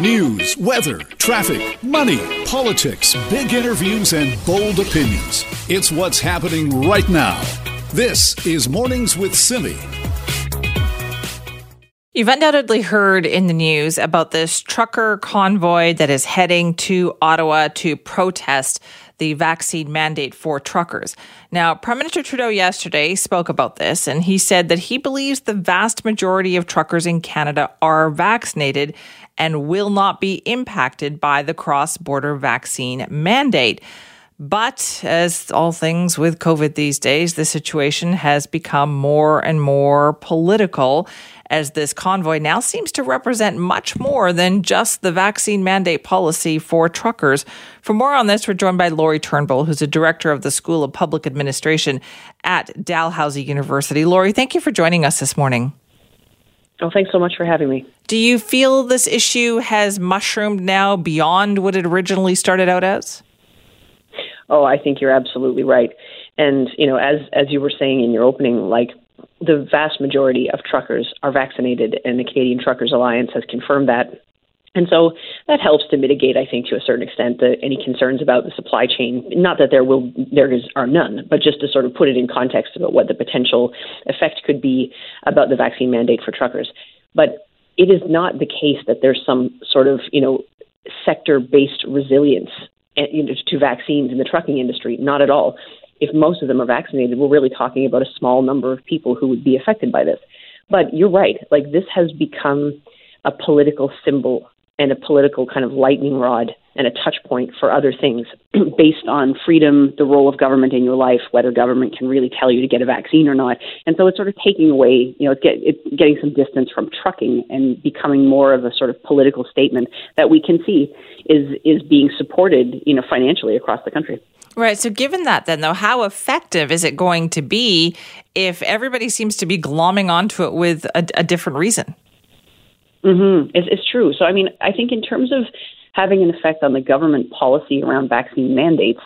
News, weather, traffic, money, politics, big interviews, and bold opinions. It's what's happening right now. This is Mornings with Simi. You've undoubtedly heard in the news about this trucker convoy that is heading to Ottawa to protest the vaccine mandate for truckers. Now, Prime Minister Trudeau yesterday spoke about this, and he said that he believes the vast majority of truckers in Canada are vaccinated and will not be impacted by the cross border vaccine mandate. But as all things with COVID these days, the situation has become more and more political as this convoy now seems to represent much more than just the vaccine mandate policy for truckers. For more on this, we're joined by Lori Turnbull, who's a director of the School of Public Administration at Dalhousie University. Lori, thank you for joining us this morning. Oh, thanks so much for having me. Do you feel this issue has mushroomed now beyond what it originally started out as? Oh, I think you're absolutely right. And, you know, as as you were saying in your opening, like the vast majority of truckers are vaccinated, and the Canadian Truckers Alliance has confirmed that. And so that helps to mitigate, I think, to a certain extent, the, any concerns about the supply chain. Not that there will there is are none, but just to sort of put it in context about what the potential effect could be about the vaccine mandate for truckers. But it is not the case that there's some sort of you know sector-based resilience eh, to vaccines in the trucking industry. Not at all if most of them are vaccinated, we're really talking about a small number of people who would be affected by this. But you're right. Like this has become a political symbol and a political kind of lightning rod and a touch point for other things based on freedom, the role of government in your life, whether government can really tell you to get a vaccine or not. And so it's sort of taking away, you know, it's, get, it's getting some distance from trucking and becoming more of a sort of political statement that we can see is is being supported, you know, financially across the country. Right. So, given that, then, though, how effective is it going to be if everybody seems to be glomming onto it with a, a different reason? Mm-hmm. It's, it's true. So, I mean, I think in terms of having an effect on the government policy around vaccine mandates,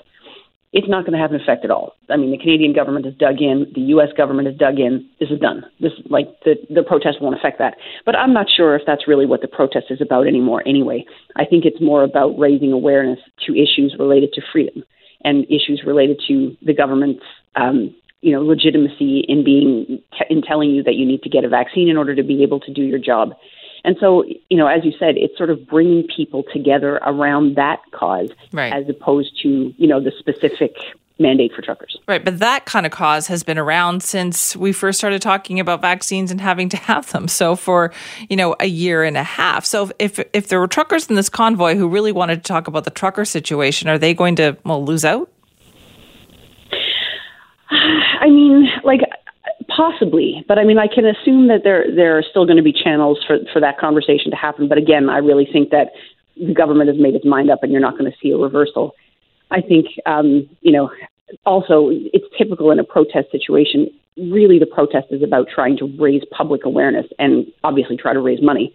it's not going to have an effect at all. I mean, the Canadian government has dug in, the U.S. government has dug in. This is done. This like the the protest won't affect that. But I'm not sure if that's really what the protest is about anymore. Anyway, I think it's more about raising awareness to issues related to freedom and issues related to the government's um, you know legitimacy in being in telling you that you need to get a vaccine in order to be able to do your job. And so, you know, as you said, it's sort of bringing people together around that cause right. as opposed to, you know, the specific mandate for truckers. Right, but that kind of cause has been around since we first started talking about vaccines and having to have them. So for, you know, a year and a half. So if if there were truckers in this convoy who really wanted to talk about the trucker situation, are they going to well lose out? I mean, like possibly, but I mean, I can assume that there there are still going to be channels for for that conversation to happen. But again, I really think that the government has made its mind up, and you're not going to see a reversal. I think, um, you know, also it's typical in a protest situation. Really, the protest is about trying to raise public awareness and obviously try to raise money.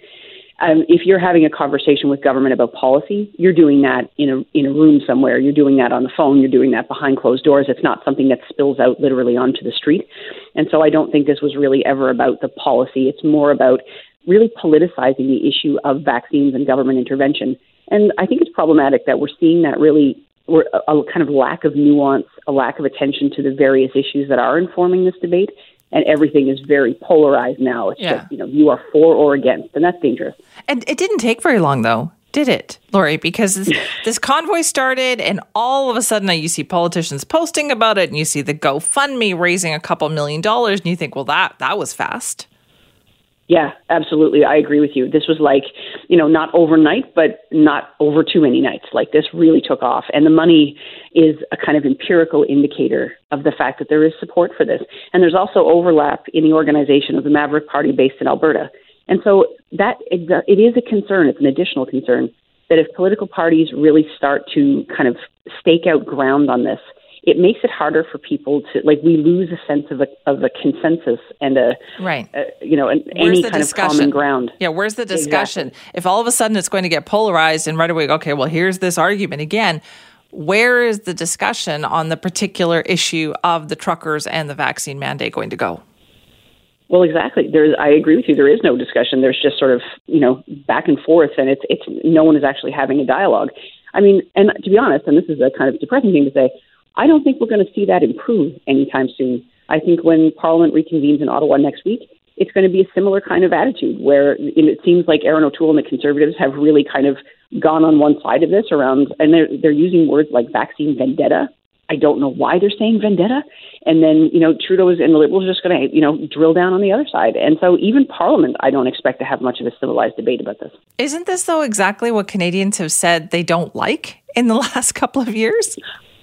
Um, if you're having a conversation with government about policy, you're doing that in a in a room somewhere. You're doing that on the phone. You're doing that behind closed doors. It's not something that spills out literally onto the street. And so I don't think this was really ever about the policy. It's more about really politicizing the issue of vaccines and government intervention. And I think it's problematic that we're seeing that really or a, kind of lack of nuance, a lack of attention to the various issues that are informing this debate. And everything is very polarized now. It's yeah. just, you know, you are for or against, and that's dangerous. And it didn't take very long, though, did it, Lori? Because this, this convoy started, and all of a sudden, you see politicians posting about it, and you see the GoFundMe raising a couple million dollars, and you think, well, that that was fast. Yeah, absolutely. I agree with you. This was like, you know, not overnight, but not over too many nights. Like this really took off. And the money is a kind of empirical indicator of the fact that there is support for this. And there's also overlap in the organization of the Maverick Party based in Alberta. And so that it is a concern. It's an additional concern that if political parties really start to kind of stake out ground on this, it makes it harder for people to like we lose a sense of a of a consensus and a right a, you know an, any kind discussion? of common ground yeah where's the discussion exactly. if all of a sudden it's going to get polarized and right away okay well here's this argument again where is the discussion on the particular issue of the truckers and the vaccine mandate going to go Well, exactly. There's, I agree with you. There is no discussion. There's just sort of, you know, back and forth, and it's, it's, no one is actually having a dialogue. I mean, and to be honest, and this is a kind of depressing thing to say, I don't think we're going to see that improve anytime soon. I think when Parliament reconvenes in Ottawa next week, it's going to be a similar kind of attitude where it seems like Erin O'Toole and the Conservatives have really kind of gone on one side of this around, and they're they're using words like vaccine vendetta. I don't know why they're saying vendetta. And then, you know, Trudeau's and the Liberals are just going to, you know, drill down on the other side. And so even Parliament, I don't expect to have much of a civilized debate about this. Isn't this, though, exactly what Canadians have said they don't like in the last couple of years?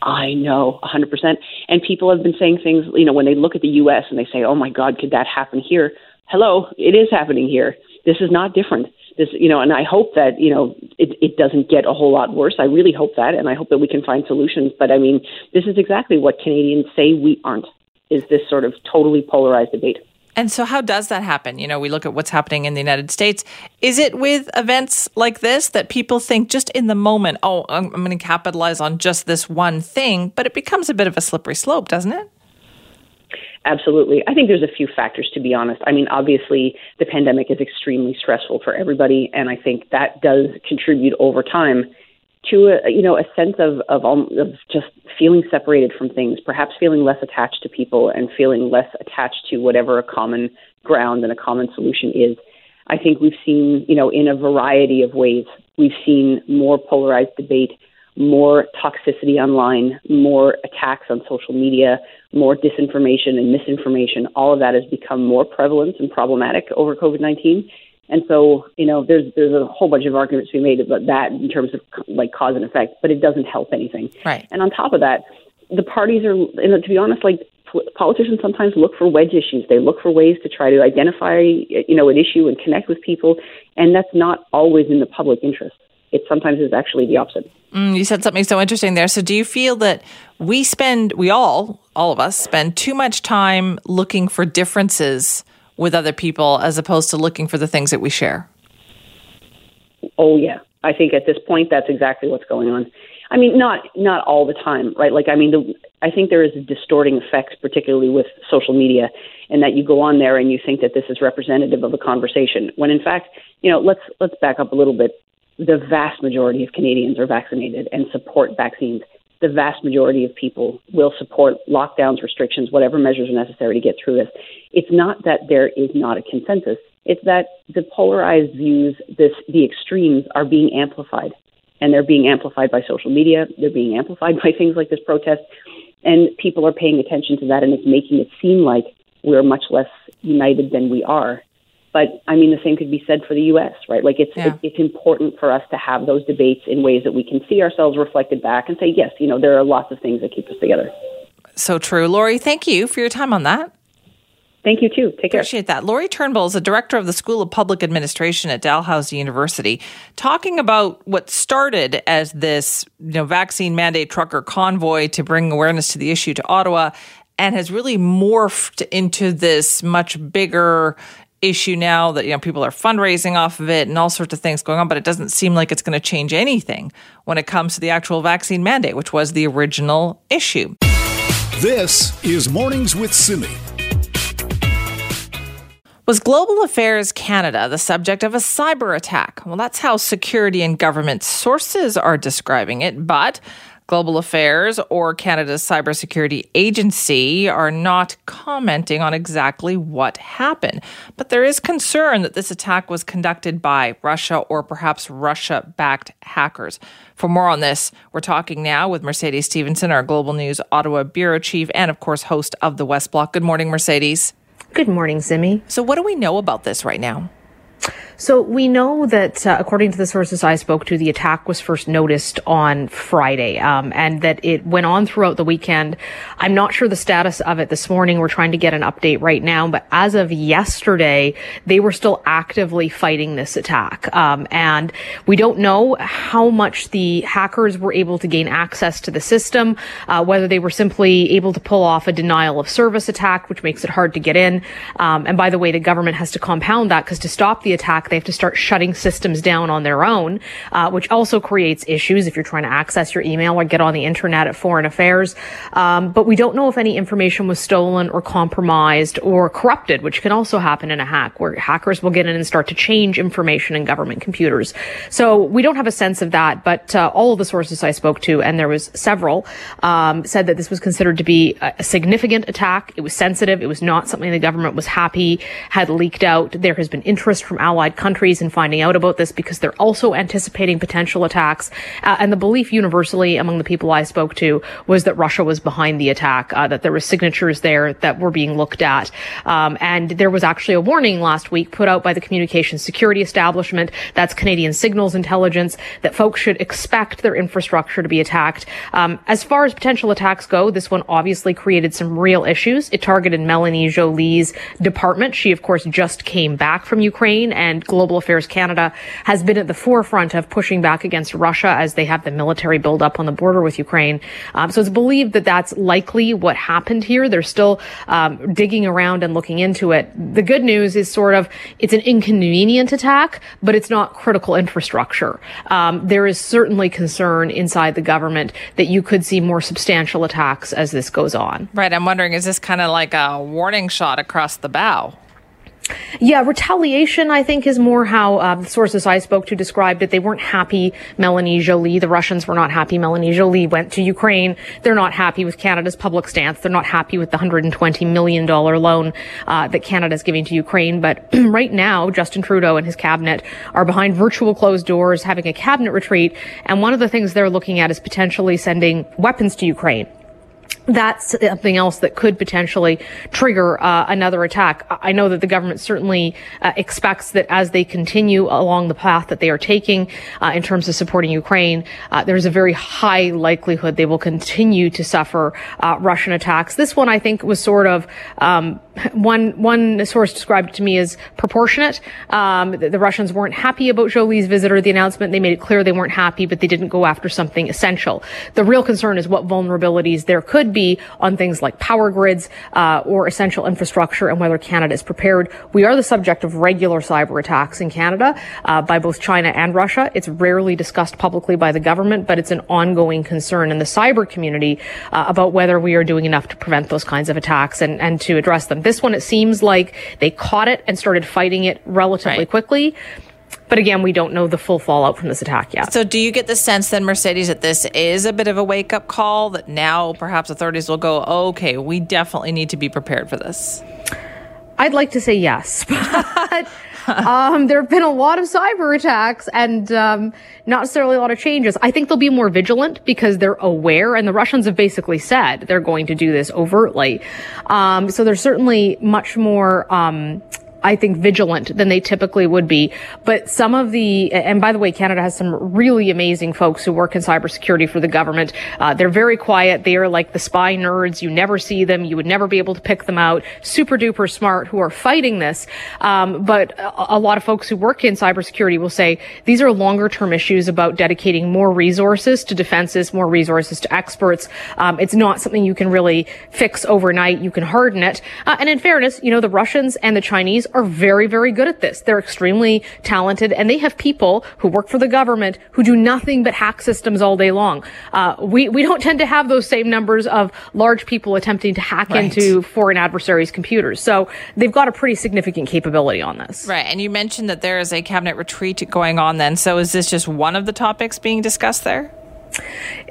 I know, 100%. And people have been saying things, you know, when they look at the U.S. and they say, oh my God, could that happen here? Hello, it is happening here. This is not different this, you know, and I hope that, you know, it, it doesn't get a whole lot worse. I really hope that, and I hope that we can find solutions. But I mean, this is exactly what Canadians say we aren't, is this sort of totally polarized debate. And so, how does that happen? You know, we look at what's happening in the United States. Is it with events like this that people think just in the moment, oh, I'm, I'm going to capitalize on just this one thing, but it becomes a bit of a slippery slope, doesn't it? Absolutely. I think there's a few factors, to be honest. I mean, obviously, the pandemic is extremely stressful for everybody, and I think that does contribute over time to a you know a sense of of, um, of just feeling separated from things, perhaps feeling less attached to people and feeling less attached to whatever a common ground and a common solution is. I think we've seen, you know, in a variety of ways, we've seen more polarized debate more toxicity online, more attacks on social media, more disinformation and misinformation. All of that has become more prevalent and problematic over COVID 19. And so, you know, there's there's a whole bunch of arguments to be made about that in terms of like cause and effect, but it doesn't help anything. Right. And on top of that, the parties are, you know, to be honest, like politicians sometimes look for wedge issues. They look for ways to try to identify, you know, an issue and connect with people, and that's not always in the public interest. It sometimes is actually the opposite. Mm, you said something so interesting there. So, do you feel that we spend, we all, all of us, spend too much time looking for differences with other people as opposed to looking for the things that we share? Oh, yeah. I think at this point, that's exactly what's going on. I mean, not not all the time, right? Like, I mean, the, I think there is a distorting effect, particularly with social media, and that you go on there and you think that this is representative of a conversation, when in fact, you know, let's let's back up a little bit the vast majority of Canadians are vaccinated and support vaccines. The vast majority of people will support lockdowns, restrictions, whatever measures are necessary to get through this. It's not that there is not a consensus. It's that the polarized views, this, the extremes, are being amplified. And they're being amplified by social media. They're being amplified by things like this protest. And people are paying attention to that, and it's making it seem like we're much less united than we are. But I mean, the same could be said for the U.S., right? Like it's yeah. it, it's important for us to have those debates in ways that we can see ourselves reflected back and say, yes, you know, there are lots of things that keep us together. So true, Lori. Thank you for your time on that. Thank you too. Take care. Appreciate that. Lori Turnbull is a director of the School of Public Administration at Dalhousie University, talking about what started as this you know vaccine mandate trucker convoy to bring awareness to the issue to Ottawa and has really morphed into this much bigger issue now that you know people are fundraising off of it and all sorts of things going on but it doesn't seem like it's going to change anything when it comes to the actual vaccine mandate which was the original issue this is mornings with simi was Global Affairs Canada the subject of a cyber attack? Well, that's how security and government sources are describing it, but Global Affairs or Canada's Cybersecurity Agency are not commenting on exactly what happened. But there is concern that this attack was conducted by Russia or perhaps Russia backed hackers. For more on this, we're talking now with Mercedes Stephenson, our Global News Ottawa Bureau Chief, and of course, host of the West Block. Good morning, Mercedes. Good morning, Simi. So, what do we know about this right now? So we know that, uh, according to the sources I spoke to, the attack was first noticed on Friday, um, and that it went on throughout the weekend. I'm not sure the status of it this morning. We're trying to get an update right now, but as of yesterday, they were still actively fighting this attack, um, and we don't know how much the hackers were able to gain access to the system, uh, whether they were simply able to pull off a denial of service attack, which makes it hard to get in. Um, and by the way, the government has to compound that because to stop the attack attack, they have to start shutting systems down on their own, uh, which also creates issues if you're trying to access your email or get on the internet at Foreign Affairs. Um, but we don't know if any information was stolen or compromised or corrupted, which can also happen in a hack, where hackers will get in and start to change information in government computers. So we don't have a sense of that, but uh, all of the sources I spoke to, and there was several, um, said that this was considered to be a significant attack. It was sensitive. It was not something the government was happy had leaked out. There has been interest from allied countries in finding out about this because they're also anticipating potential attacks. Uh, and the belief universally among the people I spoke to was that Russia was behind the attack, uh, that there were signatures there that were being looked at. Um, and there was actually a warning last week put out by the Communications Security Establishment, that's Canadian Signals Intelligence, that folks should expect their infrastructure to be attacked. Um, as far as potential attacks go, this one obviously created some real issues. It targeted Melanie Joly's department. She, of course, just came back from Ukraine, and Global Affairs Canada has been at the forefront of pushing back against Russia as they have the military buildup on the border with Ukraine. Um, so it's believed that that's likely what happened here. They're still um, digging around and looking into it. The good news is sort of it's an inconvenient attack, but it's not critical infrastructure. Um, there is certainly concern inside the government that you could see more substantial attacks as this goes on. Right. I'm wondering, is this kind of like a warning shot across the bow? Yeah, retaliation, I think, is more how uh, the sources I spoke to described it. They weren't happy Melanie Joly. The Russians were not happy Melanie Joly went to Ukraine. They're not happy with Canada's public stance. They're not happy with the $120 million loan uh, that Canada is giving to Ukraine. But right now, Justin Trudeau and his cabinet are behind virtual closed doors having a cabinet retreat. And one of the things they're looking at is potentially sending weapons to Ukraine that's something else that could potentially trigger uh, another attack. I know that the government certainly uh, expects that as they continue along the path that they are taking uh, in terms of supporting Ukraine, uh, there's a very high likelihood they will continue to suffer uh, Russian attacks. This one, I think, was sort of um, one one source described to me as proportionate. Um, the, the, Russians weren't happy about Joly's visit or the announcement. They made it clear they weren't happy, but they didn't go after something essential. The real concern is what vulnerabilities there could be on things like power grids uh, or essential infrastructure, and whether Canada is prepared. We are the subject of regular cyber attacks in Canada uh, by both China and Russia. It's rarely discussed publicly by the government, but it's an ongoing concern in the cyber community uh, about whether we are doing enough to prevent those kinds of attacks and, and to address them. This one, it seems like they caught it and started fighting it relatively right. quickly. But again, we don't know the full fallout from this attack yet. So, do you get the sense then, Mercedes, that this is a bit of a wake up call that now perhaps authorities will go, okay, we definitely need to be prepared for this? I'd like to say yes, but um, there have been a lot of cyber attacks and um, not necessarily a lot of changes. I think they'll be more vigilant because they're aware, and the Russians have basically said they're going to do this overtly. Um, so there's certainly much more um, I think, vigilant than they typically would be. But some of the, and by the way, Canada has some really amazing folks who work in cybersecurity for the government. Uh, they're very quiet. They are like the spy nerds. You never see them. You would never be able to pick them out. Super duper smart who are fighting this. Um, but a, a, lot of folks who work in cybersecurity will say these are longer term issues about dedicating more resources to defenses, more resources to experts. Um, it's not something you can really fix overnight. You can harden it. Uh, and in fairness, you know, the Russians and the Chinese are very, very good at this. They're extremely talented and they have people who work for the government who do nothing but hack systems all day long. Uh, we, we don't tend to have those same numbers of large people attempting to hack right. into foreign adversaries' computers. So they've got a pretty significant capability on this. Right. And you mentioned that there is a cabinet retreat going on then. So is this just one of the topics being discussed there?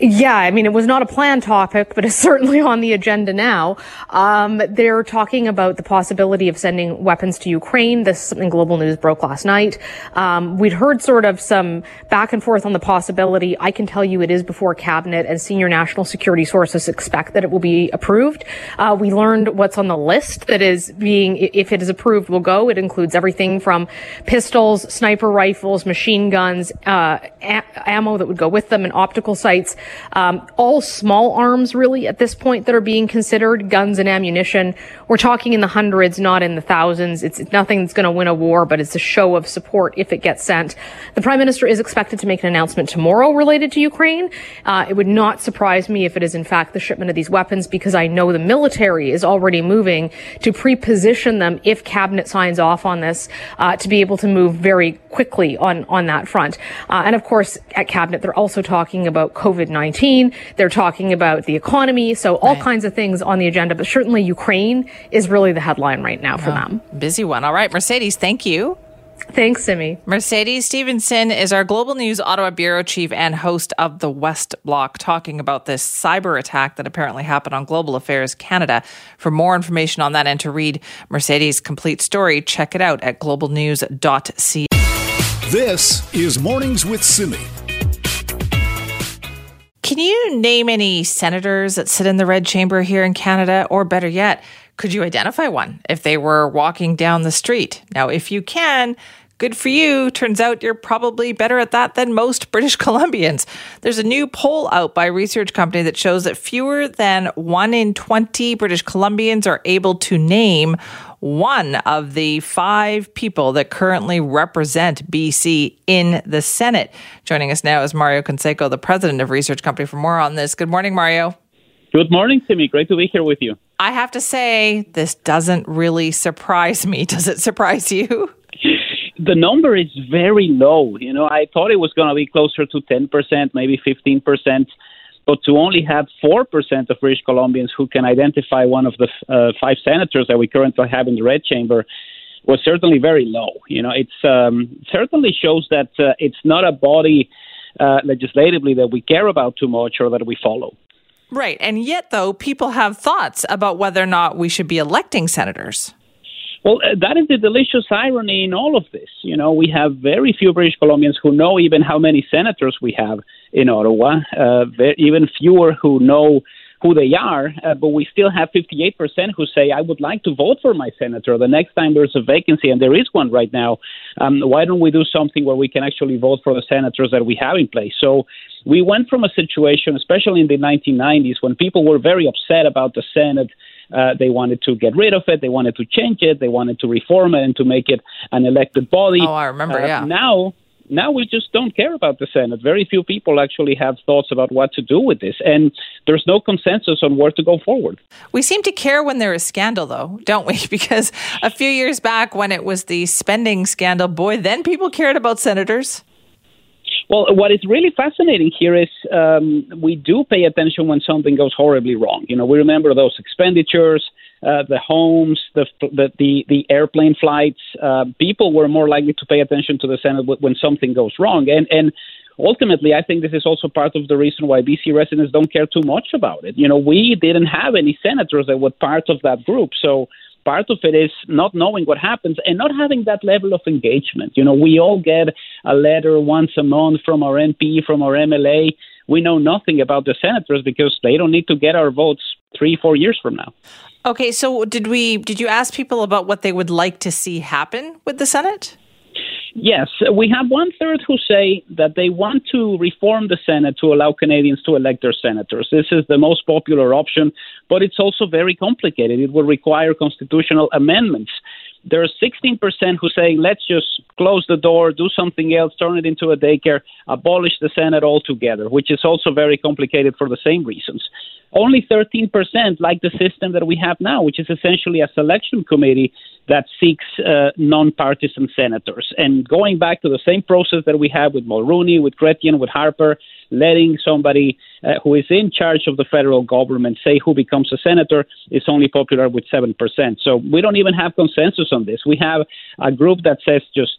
Yeah, I mean, it was not a planned topic, but it's certainly on the agenda now. Um, they're talking about the possibility of sending weapons to Ukraine. This is something Global News broke last night. Um, we'd heard sort of some back and forth on the possibility. I can tell you it is before cabinet and senior national security sources expect that it will be approved. Uh, we learned what's on the list that is being, if it is approved, will go. It includes everything from pistols, sniper rifles, machine guns, uh, a- ammo that would go with them, and optical missile sights, um, all small arms really at this point that are being considered, guns and ammunition. We're talking in the hundreds, not in the thousands. It's nothing that's going to win a war, but it's a show of support if it gets sent. The prime minister is expected to make an announcement tomorrow related to Ukraine. Uh, it would not surprise me if it is in fact the shipment of these weapons because I know the military is already moving to pre-position them if cabinet signs off on this uh, to be able to move very quickly on on that front. Uh, and of course, at cabinet, they're also talking about COVID nineteen. They're talking about the economy. So all right. kinds of things on the agenda. But certainly, Ukraine is really the headline right now for oh, them. Busy one. All right, Mercedes. Thank you. Thanks, Simi. Mercedes Stephenson is our Global News Ottawa Bureau Chief and host of the West Block, talking about this cyber attack that apparently happened on Global Affairs Canada. For more information on that and to read Mercedes' complete story, check it out at globalnews.ca. This is Mornings with Simi. Can you name any senators that sit in the red chamber here in Canada, or better yet, could you identify one if they were walking down the street? Now, if you can, good for you. Turns out you're probably better at that than most British Columbians. There's a new poll out by a research company that shows that fewer than 1 in 20 British Columbians are able to name one of the five people that currently represent BC in the Senate. Joining us now is Mario Canseco, the president of Research Company, for more on this. Good morning, Mario. Good morning, Simi. Great to be here with you. I have to say, this doesn't really surprise me. Does it surprise you? The number is very low. You know, I thought it was going to be closer to 10%, maybe 15%, but to only have 4% of British Columbians who can identify one of the uh, five senators that we currently have in the red chamber was certainly very low. You know, it's um, certainly shows that uh, it's not a body uh, legislatively that we care about too much or that we follow. Right. And yet, though, people have thoughts about whether or not we should be electing senators. Well, uh, that is the delicious irony in all of this. You know, we have very few British Columbians who know even how many senators we have in Ottawa, uh, very, even fewer who know who they are, uh, but we still have 58% who say, I would like to vote for my senator. The next time there's a vacancy, and there is one right now, um, why don't we do something where we can actually vote for the senators that we have in place? So we went from a situation, especially in the 1990s, when people were very upset about the Senate. Uh, they wanted to get rid of it. They wanted to change it. They wanted to reform it and to make it an elected body. Oh, I remember. Uh, yeah. Now, now we just don't care about the Senate. Very few people actually have thoughts about what to do with this, and there's no consensus on where to go forward. We seem to care when there is scandal, though, don't we? Because a few years back, when it was the spending scandal, boy, then people cared about senators. Well, what is really fascinating here is um, we do pay attention when something goes horribly wrong. You know, we remember those expenditures, uh, the homes, the, the the, the airplane flights. Uh, people were more likely to pay attention to the Senate when something goes wrong, and and ultimately, I think this is also part of the reason why BC residents don't care too much about it. You know, we didn't have any senators that were part of that group, so part of it is not knowing what happens and not having that level of engagement. You know, we all get a letter once a month from our MP, from our MLA. We know nothing about the senators because they don't need to get our votes three, four years from now. Okay, so did we? Did you ask people about what they would like to see happen with the Senate? Yes, we have one third who say that they want to reform the Senate to allow Canadians to elect their senators. This is the most popular option, but it's also very complicated. It will require constitutional amendments. There are 16% who say, let's just close the door, do something else, turn it into a daycare, abolish the Senate altogether, which is also very complicated for the same reasons. Only 13% like the system that we have now, which is essentially a selection committee that seeks uh, nonpartisan senators. And going back to the same process that we have with Mulroney, with Chrétien, with Harper, letting somebody uh, who is in charge of the federal government say who becomes a senator is only popular with 7%. So we don't even have consensus on this. We have a group that says just,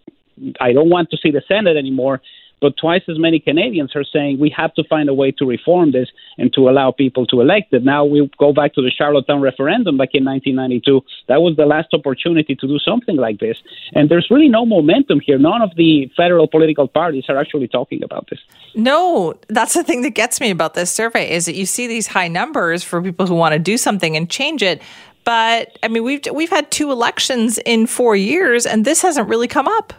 I don't want to see the Senate anymore but twice as many Canadians are saying we have to find a way to reform this and to allow people to elect it. Now we go back to the Charlottetown referendum back in 1992. That was the last opportunity to do something like this. And there's really no momentum here. None of the federal political parties are actually talking about this. No, that's the thing that gets me about this survey is that you see these high numbers for people who want to do something and change it. But I mean, we've we've had two elections in four years, and this hasn't really come up.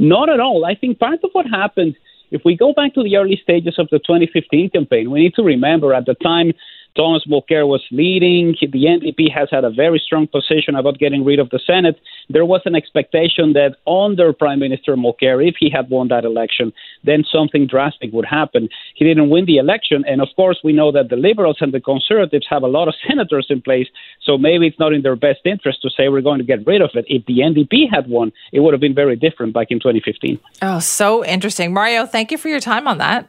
Not at all. I think part of what happened If we go back to the early stages of the 2015 campaign, we need to remember at the time Thomas Mulcair was leading. The NDP has had a very strong position about getting rid of the Senate. There was an expectation that under Prime Minister Mulcair, if he had won that election, then something drastic would happen. He didn't win the election, and of course, we know that the Liberals and the Conservatives have a lot of senators in place, so maybe it's not in their best interest to say we're going to get rid of it. If the NDP had won, it would have been very different back in 2015. Oh, so interesting. Mario, thank you for your time on that.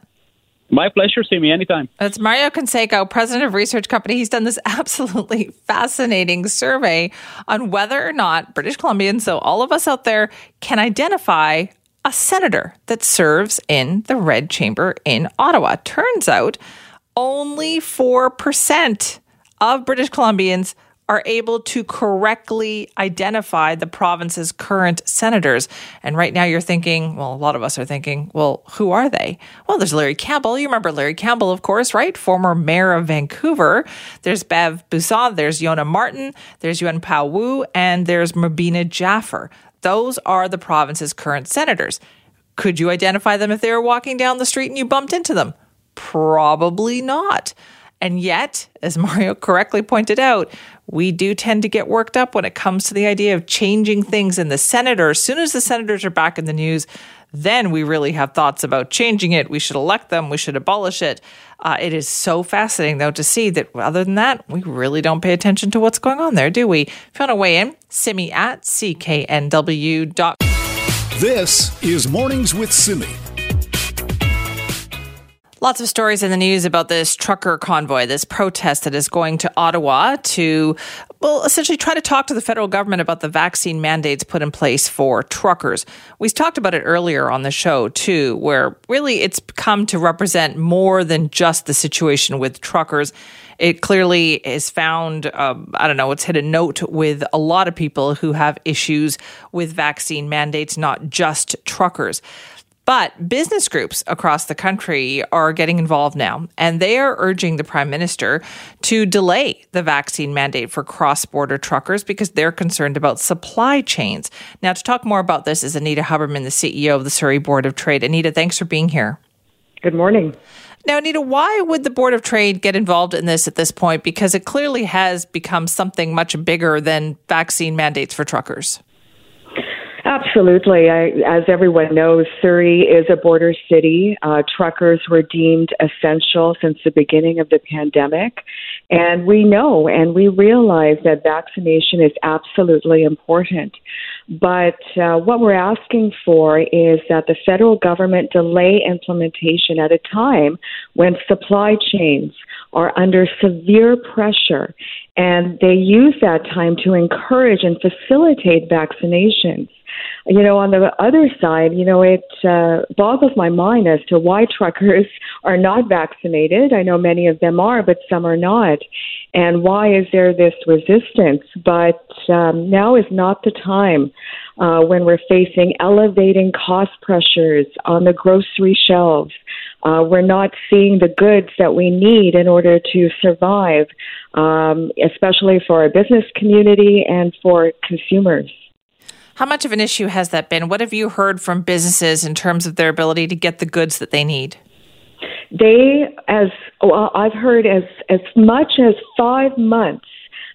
My pleasure. See me anytime. It's Mario Canseco, president of Research Company. He's done this absolutely fascinating survey on whether or not British Columbians, so all of us out there, can identify a senator that serves in the Red Chamber in Ottawa. Turns out only 4% of British Columbians are able to correctly identify the province's current senators. And right now you're thinking, well, a lot of us are thinking, well, who are they? Well, there's Larry Campbell. You remember Larry Campbell, of course, right? Former mayor of Vancouver. There's Bev Busson. There's Yona Martin. There's Yuen Pau Woo. And there's Mobina Jaffer. Those are the province's current senators. Could you identify them if they were walking down the street and you bumped into them? Probably not. And yet, as Mario correctly pointed out, we do tend to get worked up when it comes to the idea of changing things in the Senate, or as soon as the senators are back in the news, then we really have thoughts about changing it. We should elect them, we should abolish it. Uh, it is so fascinating, though, to see that other than that, we really don't pay attention to what's going on there, do we? If you want to weigh in, simi at cknw.com. This is Mornings with Simi. Lots of stories in the news about this trucker convoy, this protest that is going to Ottawa to, well, essentially try to talk to the federal government about the vaccine mandates put in place for truckers. We talked about it earlier on the show, too, where really it's come to represent more than just the situation with truckers. It clearly is found, um, I don't know, it's hit a note with a lot of people who have issues with vaccine mandates, not just truckers. But business groups across the country are getting involved now, and they are urging the prime minister to delay the vaccine mandate for cross border truckers because they're concerned about supply chains. Now, to talk more about this is Anita Huberman, the CEO of the Surrey Board of Trade. Anita, thanks for being here. Good morning. Now, Anita, why would the Board of Trade get involved in this at this point? Because it clearly has become something much bigger than vaccine mandates for truckers. Absolutely. I, as everyone knows, Surrey is a border city. Uh, truckers were deemed essential since the beginning of the pandemic. And we know and we realize that vaccination is absolutely important. But uh, what we're asking for is that the federal government delay implementation at a time when supply chains are under severe pressure and they use that time to encourage and facilitate vaccinations you know, on the other side, you know, it uh, boggles my mind as to why truckers are not vaccinated. I know many of them are, but some are not. And why is there this resistance? But um, now is not the time uh, when we're facing elevating cost pressures on the grocery shelves. Uh, we're not seeing the goods that we need in order to survive, um, especially for our business community and for consumers. How much of an issue has that been? What have you heard from businesses in terms of their ability to get the goods that they need? They, as well, I've heard, as as much as five months,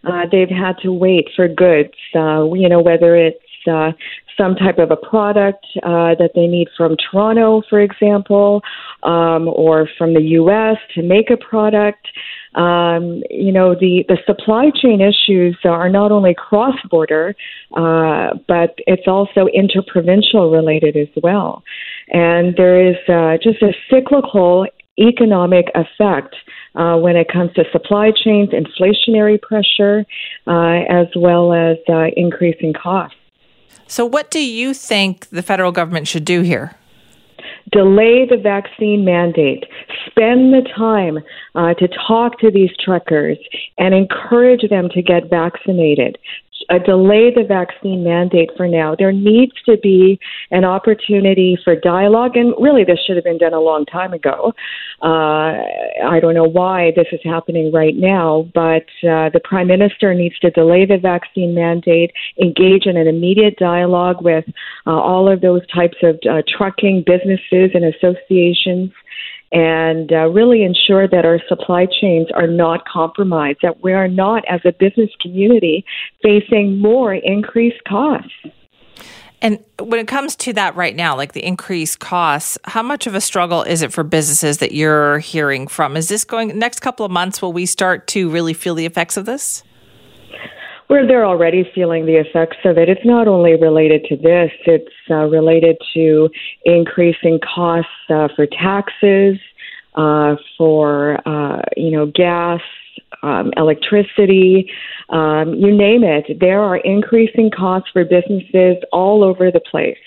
uh, they've had to wait for goods. Uh, you know, whether it's uh, some type of a product uh, that they need from Toronto, for example, um, or from the U.S. to make a product. Um, you know, the, the supply chain issues are not only cross border, uh, but it's also interprovincial related as well. And there is uh, just a cyclical economic effect uh, when it comes to supply chains, inflationary pressure, uh, as well as uh, increasing costs. So, what do you think the federal government should do here? delay the vaccine mandate, spend the time uh, to talk to these truckers and encourage them to get vaccinated. uh, delay the vaccine mandate for now. There needs to be an opportunity for dialogue, and really, this should have been done a long time ago. Uh, I don't know why this is happening right now, but uh, the prime minister needs to delay the vaccine mandate, engage in an immediate dialogue with uh, all of those types of uh, trucking businesses and associations and uh, really ensure that our supply chains are not compromised, that we are not, as a business community, facing more increased costs. And when it comes to that right now, like the increased costs, how much of a struggle is it for businesses that you're hearing from? Is this going next couple of months? Will we start to really feel the effects of this? Where they're already feeling the effects of it. It's not only related to this, it's uh, related to increasing costs uh, for taxes, uh, for, uh, you know, gas, um, electricity, um, you name it. There are increasing costs for businesses all over the place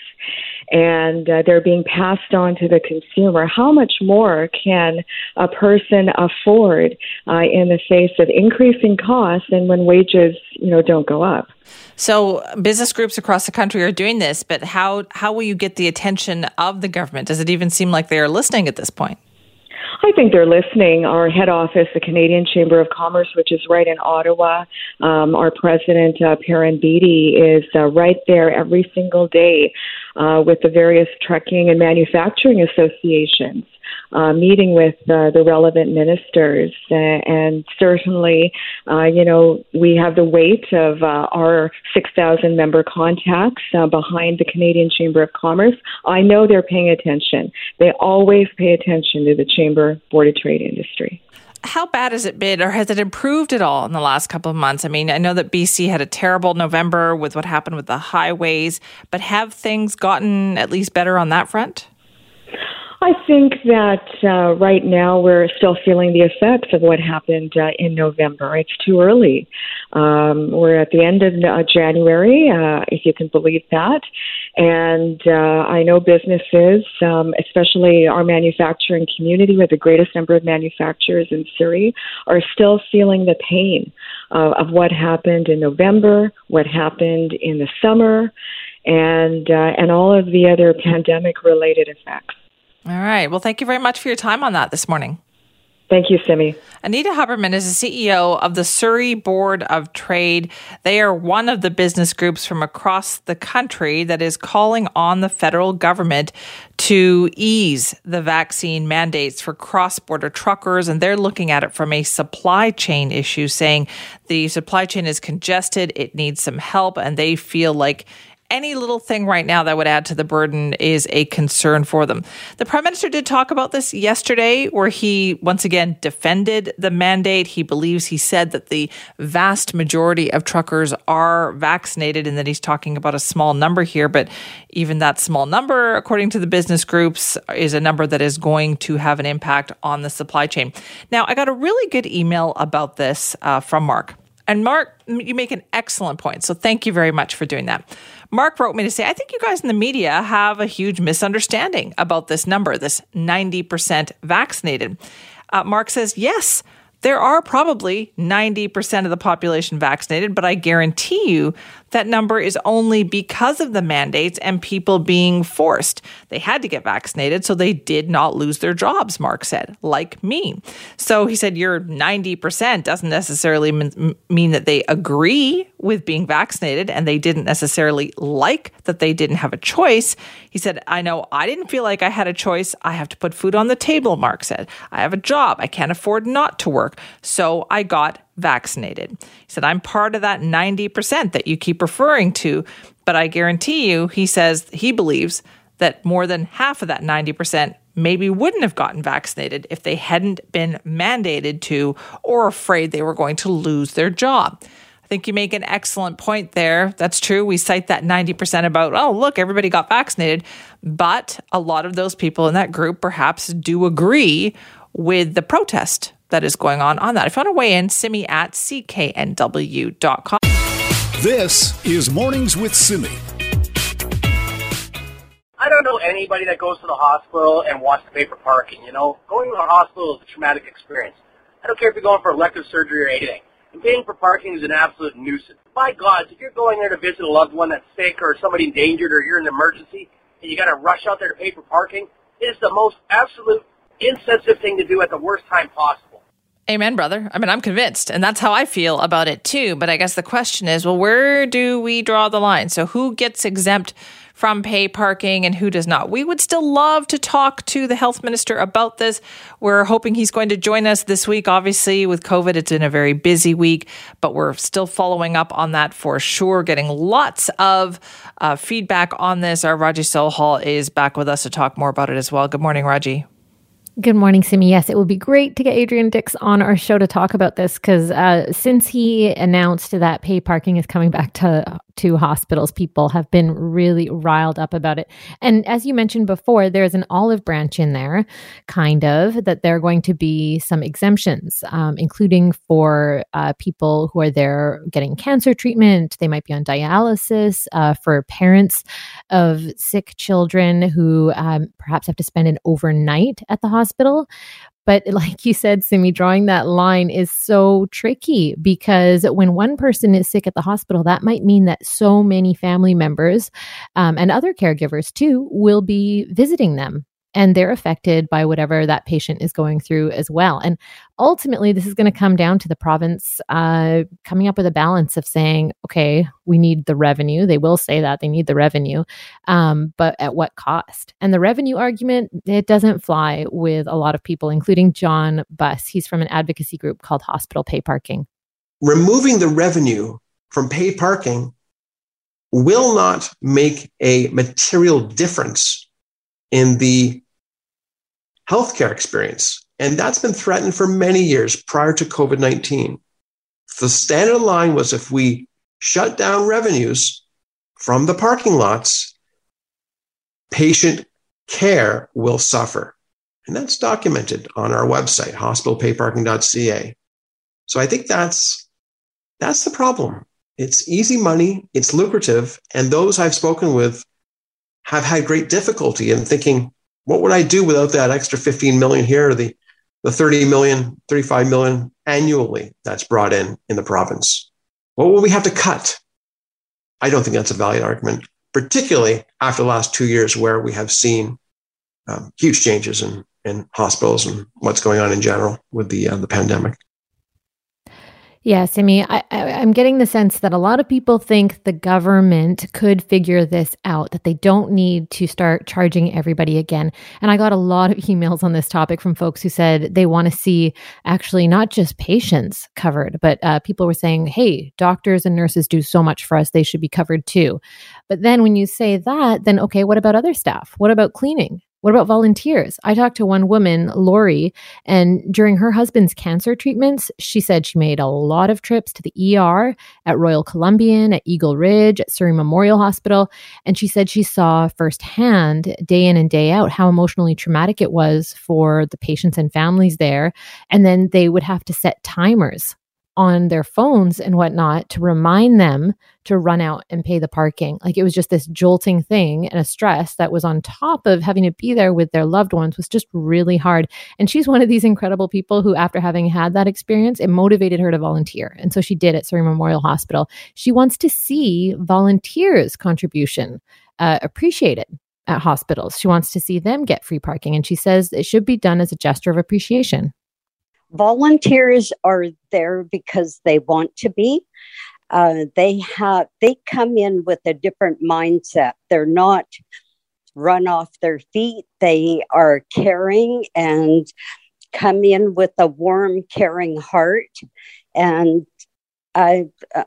and uh, they're being passed on to the consumer. How much more can a person afford uh, in the face of increasing costs and when wages, you know, don't go up? So business groups across the country are doing this, but how how will you get the attention of the government? Does it even seem like they are listening at this point? I think they're listening. Our head office, the Canadian Chamber of Commerce, which is right in Ottawa, um, our president, uh, Perrin Beatty, is uh, right there every single day uh, with the various trucking and manufacturing associations uh, meeting with uh, the relevant ministers. And certainly, uh, you know, we have the weight of uh, our 6,000 member contacts uh, behind the Canadian Chamber of Commerce. I know they're paying attention. They always pay attention to the Chamber Board of Trade industry how bad has it been, or has it improved at all in the last couple of months? I mean, I know that BC had a terrible November with what happened with the highways, but have things gotten at least better on that front? I think that uh, right now we're still feeling the effects of what happened uh, in November. It's too early. Um, we're at the end of uh, January, uh, if you can believe that. And uh, I know businesses, um, especially our manufacturing community, with the greatest number of manufacturers in Surrey, are still feeling the pain uh, of what happened in November, what happened in the summer, and and all of the other pandemic-related effects. All right. Well, thank you very much for your time on that this morning. Thank you, Simi. Anita Huberman is the CEO of the Surrey Board of Trade. They are one of the business groups from across the country that is calling on the federal government to ease the vaccine mandates for cross border truckers. And they're looking at it from a supply chain issue, saying the supply chain is congested, it needs some help, and they feel like any little thing right now that would add to the burden is a concern for them. The prime minister did talk about this yesterday, where he once again defended the mandate. He believes he said that the vast majority of truckers are vaccinated and that he's talking about a small number here. But even that small number, according to the business groups, is a number that is going to have an impact on the supply chain. Now, I got a really good email about this uh, from Mark. And Mark, you make an excellent point. So thank you very much for doing that. Mark wrote me to say, I think you guys in the media have a huge misunderstanding about this number, this 90% vaccinated. Uh, Mark says, yes, there are probably 90% of the population vaccinated, but I guarantee you that number is only because of the mandates and people being forced. They had to get vaccinated, so they did not lose their jobs, Mark said, like me. So he said, Your 90% doesn't necessarily mean that they agree with being vaccinated and they didn't necessarily like that they didn't have a choice. He said, I know I didn't feel like I had a choice. I have to put food on the table, Mark said. I have a job. I can't afford not to work. So I got vaccinated. He said, I'm part of that 90% that you keep referring to, but I guarantee you, he says he believes that more than half of that 90% maybe wouldn't have gotten vaccinated if they hadn't been mandated to or afraid they were going to lose their job. I think you make an excellent point there. That's true. We cite that 90% about, oh, look, everybody got vaccinated. But a lot of those people in that group perhaps do agree with the protest that is going on on that. If you want to weigh in, simi at cknw.com. This is Mornings with Simi. I don't know anybody that goes to the hospital and wants to pay for parking. You know, going to the hospital is a traumatic experience. I don't care if you're going for elective surgery or anything. And paying for parking is an absolute nuisance. My God, if you're going there to visit a loved one that's sick or somebody endangered or you're in an emergency and you got to rush out there to pay for parking, it is the most absolute insensitive thing to do at the worst time possible. Amen, brother. I mean, I'm convinced, and that's how I feel about it too. But I guess the question is, well, where do we draw the line? So, who gets exempt from pay parking and who does not. We would still love to talk to the health minister about this. We're hoping he's going to join us this week. Obviously, with COVID, it's been a very busy week, but we're still following up on that for sure, getting lots of uh, feedback on this. Our Raji Sohal is back with us to talk more about it as well. Good morning, Raji. Good morning, Simi. Yes, it would be great to get Adrian Dix on our show to talk about this because uh, since he announced that pay parking is coming back to to hospitals, people have been really riled up about it. And as you mentioned before, there's an olive branch in there, kind of, that there are going to be some exemptions, um, including for uh, people who are there getting cancer treatment. They might be on dialysis. Uh, for parents of sick children who um, perhaps have to spend an overnight at the hospital. But like you said, Simi, drawing that line is so tricky because when one person is sick at the hospital, that might mean that so many family members um, and other caregivers too will be visiting them and they're affected by whatever that patient is going through as well. And ultimately, this is going to come down to the province uh, coming up with a balance of saying, okay, we need the revenue. They will say that they need the revenue, um, but at what cost? And the revenue argument, it doesn't fly with a lot of people, including John Buss. He's from an advocacy group called Hospital Pay Parking. Removing the revenue from pay parking will not make a material difference in the healthcare experience. And that's been threatened for many years prior to COVID 19. The standard line was if we shut down revenues from the parking lots, patient care will suffer. And that's documented on our website, hospitalpayparking.ca. So I think that's that's the problem. It's easy money, it's lucrative, and those I've spoken with have had great difficulty in thinking, what would I do without that extra 15 million here, or the, the 30 million, 35 million annually that's brought in in the province? What will we have to cut? I don't think that's a valid argument, particularly after the last two years where we have seen um, huge changes in, in hospitals and what's going on in general with the, uh, the pandemic. Yeah, Simi, I, am getting the sense that a lot of people think the government could figure this out, that they don't need to start charging everybody again. And I got a lot of emails on this topic from folks who said they want to see actually not just patients covered, but uh, people were saying, hey, doctors and nurses do so much for us, they should be covered too. But then when you say that, then okay, what about other staff? What about cleaning? What about volunteers? I talked to one woman, Lori, and during her husband's cancer treatments, she said she made a lot of trips to the ER at Royal Columbian, at Eagle Ridge, at Surrey Memorial Hospital. And she said she saw firsthand, day in and day out, how emotionally traumatic it was for the patients and families there. And then they would have to set timers on their phones and whatnot to remind them to run out and pay the parking. Like it was just this jolting thing and a stress that was on top of having to be there with their loved ones was just really hard. And she's one of these incredible people who, after having had that experience, it motivated her to volunteer. And so she did at Surrey Memorial Hospital. She wants to see volunteers' contribution uh, appreciated at hospitals. She wants to see them get free parking. And she says it should be done as a gesture of appreciation volunteers are there because they want to be. Uh, they have they come in with a different mindset. They're not run off their feet. They are caring and come in with a warm, caring heart. And I, uh,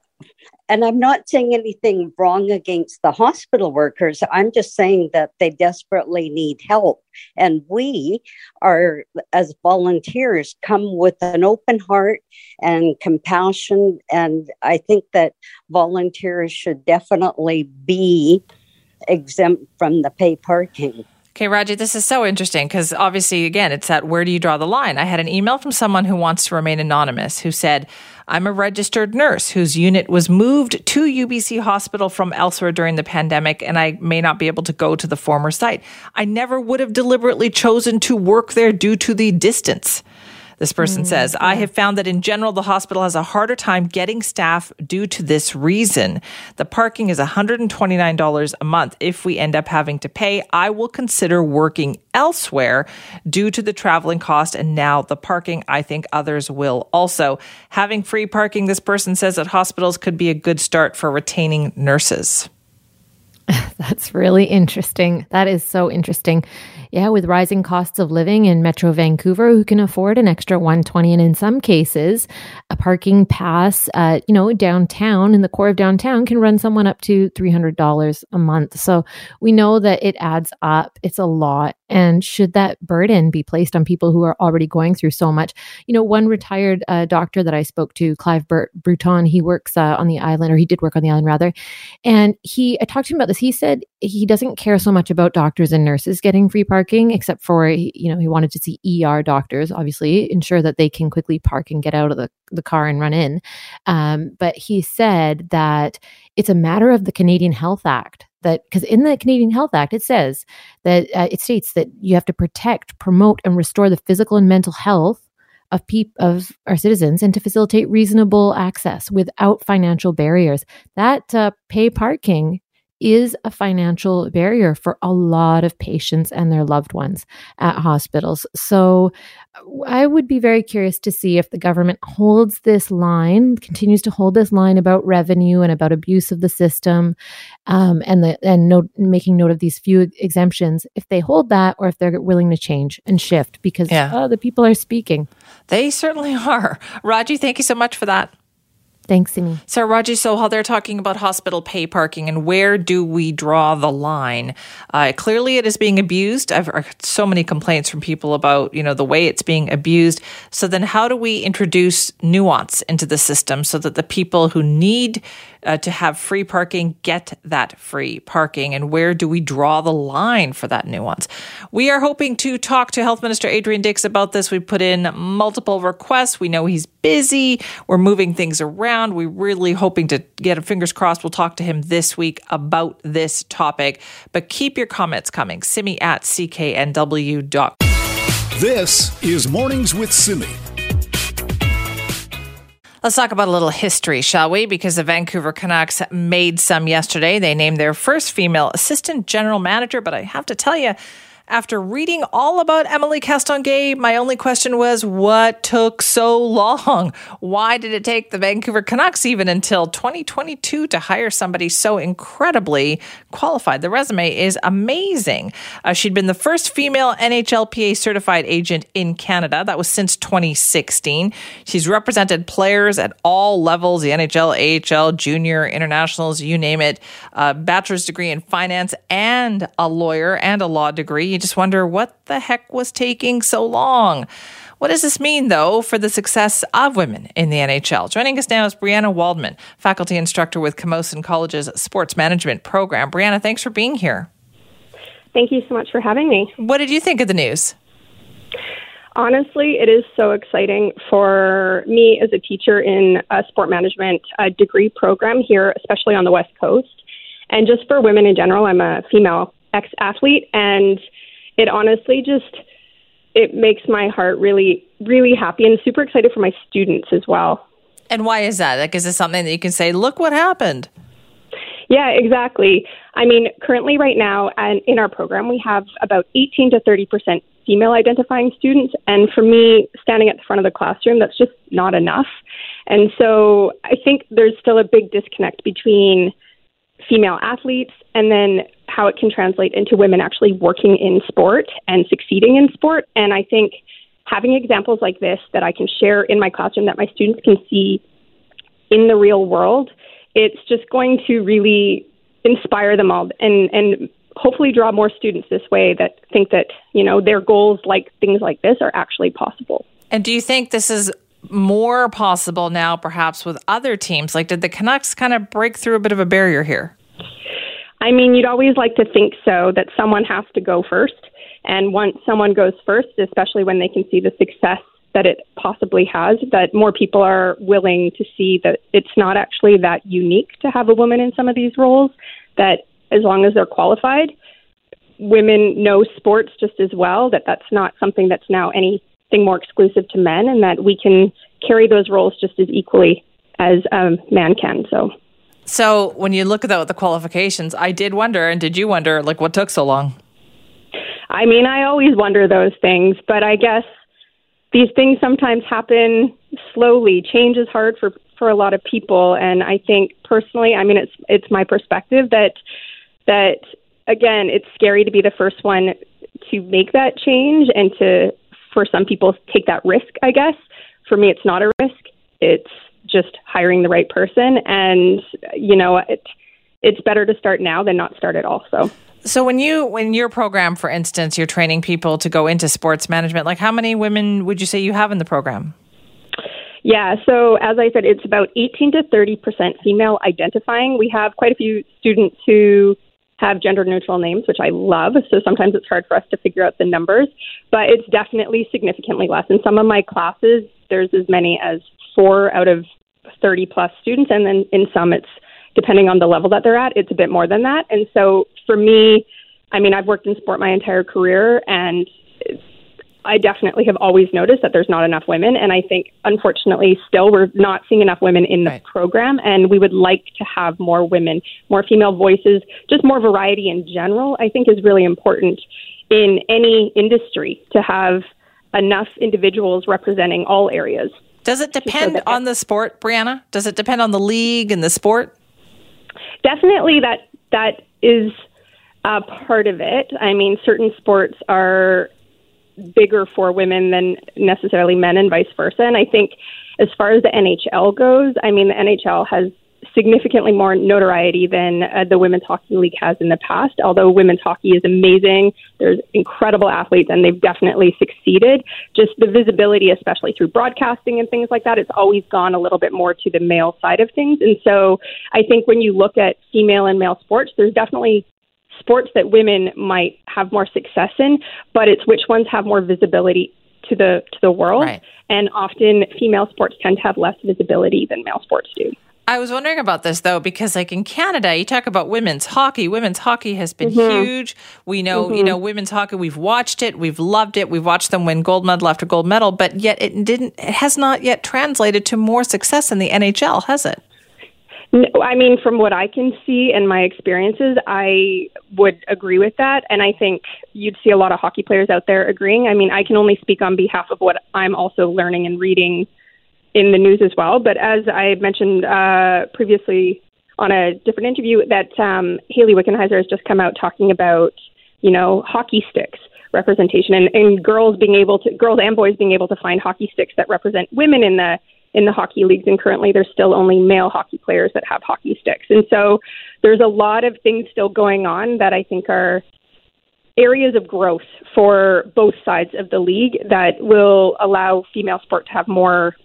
and I'm not saying anything wrong against the hospital workers. I'm just saying that they desperately need help. And we are, as volunteers, come with an open heart and compassion. And I think that volunteers should definitely be exempt from the pay parking. Okay, Raji, this is so interesting because obviously, again, it's that where do you draw the line? I had an email from someone who wants to remain anonymous who said, I'm a registered nurse whose unit was moved to UBC Hospital from elsewhere during the pandemic, and I may not be able to go to the former site. I never would have deliberately chosen to work there due to the distance. This person mm, says, yeah. I have found that in general, the hospital has a harder time getting staff due to this reason. The parking is $129 a month. If we end up having to pay, I will consider working elsewhere due to the traveling cost and now the parking. I think others will also. Having free parking, this person says at hospitals could be a good start for retaining nurses. That's really interesting. That is so interesting. Yeah, with rising costs of living in Metro Vancouver, who can afford an extra 120 and in some cases, a parking pass, uh, you know, downtown in the core of downtown can run someone up to $300 a month. So we know that it adds up. It's a lot. And should that burden be placed on people who are already going through so much? You know, one retired uh, doctor that I spoke to, Clive Bert- Bruton, he works uh, on the island, or he did work on the island rather. And he, I talked to him about He said he doesn't care so much about doctors and nurses getting free parking, except for, you know, he wanted to see ER doctors, obviously, ensure that they can quickly park and get out of the, the car and run in. Um, but he said that it's a matter of the Canadian Health Act that because in the Canadian Health Act it says that uh, it states that you have to protect, promote, and restore the physical and mental health of peop- of our citizens and to facilitate reasonable access without financial barriers. That uh, pay parking is a financial barrier for a lot of patients and their loved ones at hospitals. So I would be very curious to see if the government holds this line, continues to hold this line about revenue and about abuse of the system, um, and the and note, making note of these few exemptions. If they hold that, or if they're willing to change and shift, because yeah. oh, the people are speaking. They certainly are. Raji, thank you so much for that. Thanks, Simi. So, Raji Sohal, they're talking about hospital pay parking and where do we draw the line? Uh, clearly, it is being abused. I've heard so many complaints from people about, you know, the way it's being abused. So then how do we introduce nuance into the system so that the people who need uh, to have free parking get that free parking? And where do we draw the line for that nuance? We are hoping to talk to Health Minister Adrian Dix about this. We put in multiple requests. We know he's busy. We're moving things around. We're really hoping to get a fingers crossed. We'll talk to him this week about this topic. But keep your comments coming. Simi at cknw.com. This is Mornings with Simi. Let's talk about a little history, shall we? Because the Vancouver Canucks made some yesterday. They named their first female assistant general manager, but I have to tell you, after reading all about Emily Castonguay, my only question was what took so long? Why did it take the Vancouver Canucks even until 2022 to hire somebody so incredibly qualified? The resume is amazing. Uh, she'd been the first female NHLPA certified agent in Canada. That was since 2016. She's represented players at all levels the NHL, AHL, junior, internationals, you name it. A bachelor's degree in finance and a lawyer and a law degree. You just wonder what the heck was taking so long. What does this mean, though, for the success of women in the NHL? Joining us now is Brianna Waldman, faculty instructor with Camosun College's sports management program. Brianna, thanks for being here. Thank you so much for having me. What did you think of the news? Honestly, it is so exciting for me as a teacher in a sport management uh, degree program here, especially on the West Coast, and just for women in general. I'm a female ex athlete, and it honestly just it makes my heart really really happy and super excited for my students as well. And why is that? Like is this something that you can say, look what happened? Yeah, exactly. I mean, currently right now and in our program we have about 18 to 30% female identifying students and for me standing at the front of the classroom that's just not enough. And so I think there's still a big disconnect between female athletes and then how it can translate into women actually working in sport and succeeding in sport. And I think having examples like this that I can share in my classroom that my students can see in the real world, it's just going to really inspire them all and, and hopefully draw more students this way that think that, you know, their goals like things like this are actually possible. And do you think this is more possible now, perhaps with other teams? Like, did the Canucks kind of break through a bit of a barrier here? I mean, you'd always like to think so, that someone has to go first. And once someone goes first, especially when they can see the success that it possibly has, that more people are willing to see that it's not actually that unique to have a woman in some of these roles, that as long as they're qualified, women know sports just as well, that that's not something that's now anything more exclusive to men, and that we can carry those roles just as equally as um, man can. So. So when you look at the qualifications, I did wonder, and did you wonder, like, what took so long? I mean, I always wonder those things, but I guess these things sometimes happen slowly. Change is hard for for a lot of people, and I think personally, I mean, it's it's my perspective that that again, it's scary to be the first one to make that change and to for some people take that risk. I guess for me, it's not a risk. It's just hiring the right person, and you know, it, it's better to start now than not start at all. So. So when you when your program, for instance, you're training people to go into sports management, like how many women would you say you have in the program? Yeah, so as I said, it's about 18 to 30 percent female identifying. We have quite a few students who have gender neutral names, which I love. So sometimes it's hard for us to figure out the numbers, but it's definitely significantly less. In some of my classes, there's as many as four out of 30 plus students, and then in some, it's depending on the level that they're at, it's a bit more than that. And so for me, I mean, I've worked in sport my entire career, and I definitely have always noticed that there's not enough women. And I think, unfortunately, still we're not seeing enough women in the right. program. And we would like to have more women, more female voices, just more variety in general, I think is really important in any industry to have enough individuals representing all areas. Does it depend so on the sport, Brianna? Does it depend on the league and the sport? Definitely, that that is a part of it. I mean, certain sports are bigger for women than necessarily men, and vice versa. And I think, as far as the NHL goes, I mean, the NHL has significantly more notoriety than uh, the women's hockey league has in the past. Although women's hockey is amazing, there's incredible athletes, and they've definitely succeeded. Just the visibility, especially through broadcasting and things like that, it's always gone a little bit more to the male side of things. And so, I think when you look at female and male sports, there's definitely sports that women might have more success in, but it's which ones have more visibility to the to the world. Right. And often female sports tend to have less visibility than male sports do. I was wondering about this though, because like in Canada, you talk about women's hockey. Women's hockey has been mm-hmm. huge. We know, mm-hmm. you know, women's hockey. We've watched it. We've loved it. We've watched them win gold medal after gold medal, but yet it didn't. It has not yet translated to more success in the NHL, has it? No, I mean, from what I can see and my experiences, I would agree with that. And I think you'd see a lot of hockey players out there agreeing. I mean, I can only speak on behalf of what I'm also learning and reading in the news as well. But as I mentioned uh, previously on a different interview, that um, Hayley Wickenheiser has just come out talking about, you know, hockey sticks representation and, and girls being able to, girls and boys being able to find hockey sticks that represent women in the in the hockey leagues, and currently there's still only male hockey players that have hockey sticks. And so there's a lot of things still going on that I think are areas of growth for both sides of the league that will allow female sport to have more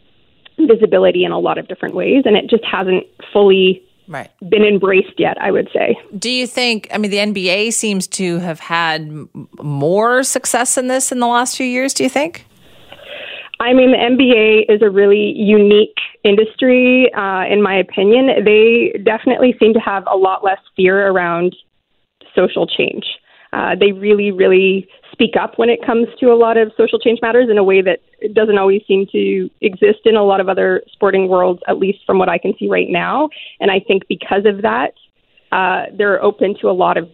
visibility in a lot of different ways. And it just hasn't fully right. been embraced yet, I would say. Do you think, I mean, the NBA seems to have had more success in this in the last few years, do you think? I mean, the NBA is a really unique industry, uh, in my opinion. They definitely seem to have a lot less fear around social change. Uh, they really, really speak up when it comes to a lot of social change matters in a way that doesn't always seem to exist in a lot of other sporting worlds, at least from what I can see right now. And I think because of that, uh, they're open to a lot of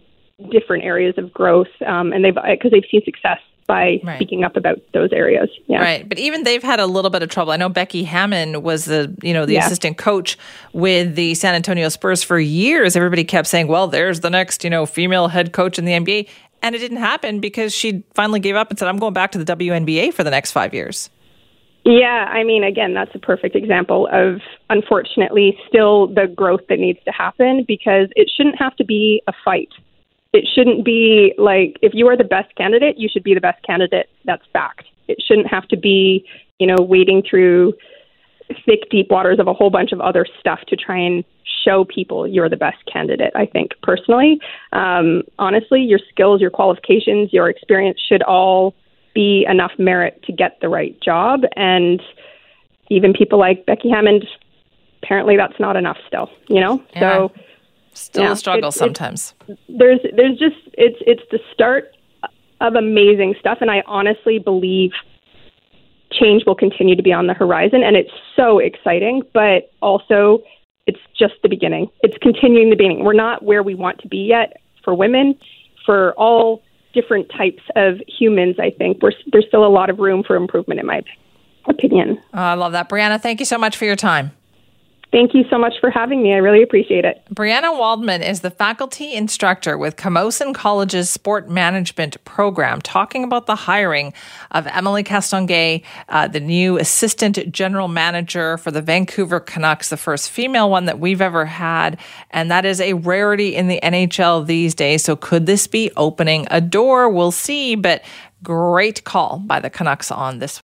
different areas of growth, um, and they've because they've seen success by right. speaking up about those areas. Yeah. Right. But even they've had a little bit of trouble. I know Becky Hammon was the, you know, the yeah. assistant coach with the San Antonio Spurs for years. Everybody kept saying, well, there's the next, you know, female head coach in the NBA. And it didn't happen because she finally gave up and said, I'm going back to the WNBA for the next five years. Yeah, I mean, again, that's a perfect example of, unfortunately, still the growth that needs to happen because it shouldn't have to be a fight it shouldn't be like if you are the best candidate, you should be the best candidate. That's fact. It shouldn't have to be, you know, wading through thick, deep waters of a whole bunch of other stuff to try and show people you're the best candidate. I think personally, um, honestly, your skills, your qualifications, your experience should all be enough merit to get the right job. And even people like Becky Hammon, apparently that's not enough still. You know, yeah. so Still yeah, a struggle sometimes. there's there's just it's it's the start of amazing stuff, and I honestly believe change will continue to be on the horizon, and it's so exciting, but also it's just the beginning. It's continuing the beginning. We're not where we want to be yet for women, for all different types of humans. I think We're, there's still a lot of room for improvement, in my opinion. Oh, I love that, Brianna. Thank you so much for your time. Thank you so much for having me. I really appreciate it. Brianna Waldman is the faculty instructor with Camosun College's Sport Management Program, talking about the hiring of Emily Castonguay, uh, the new assistant general manager for the Vancouver Canucks, the first female one that we've ever had. And that is a rarity in the NHL these days. So could this be opening a door? We'll see. But great call by the Canucks on this.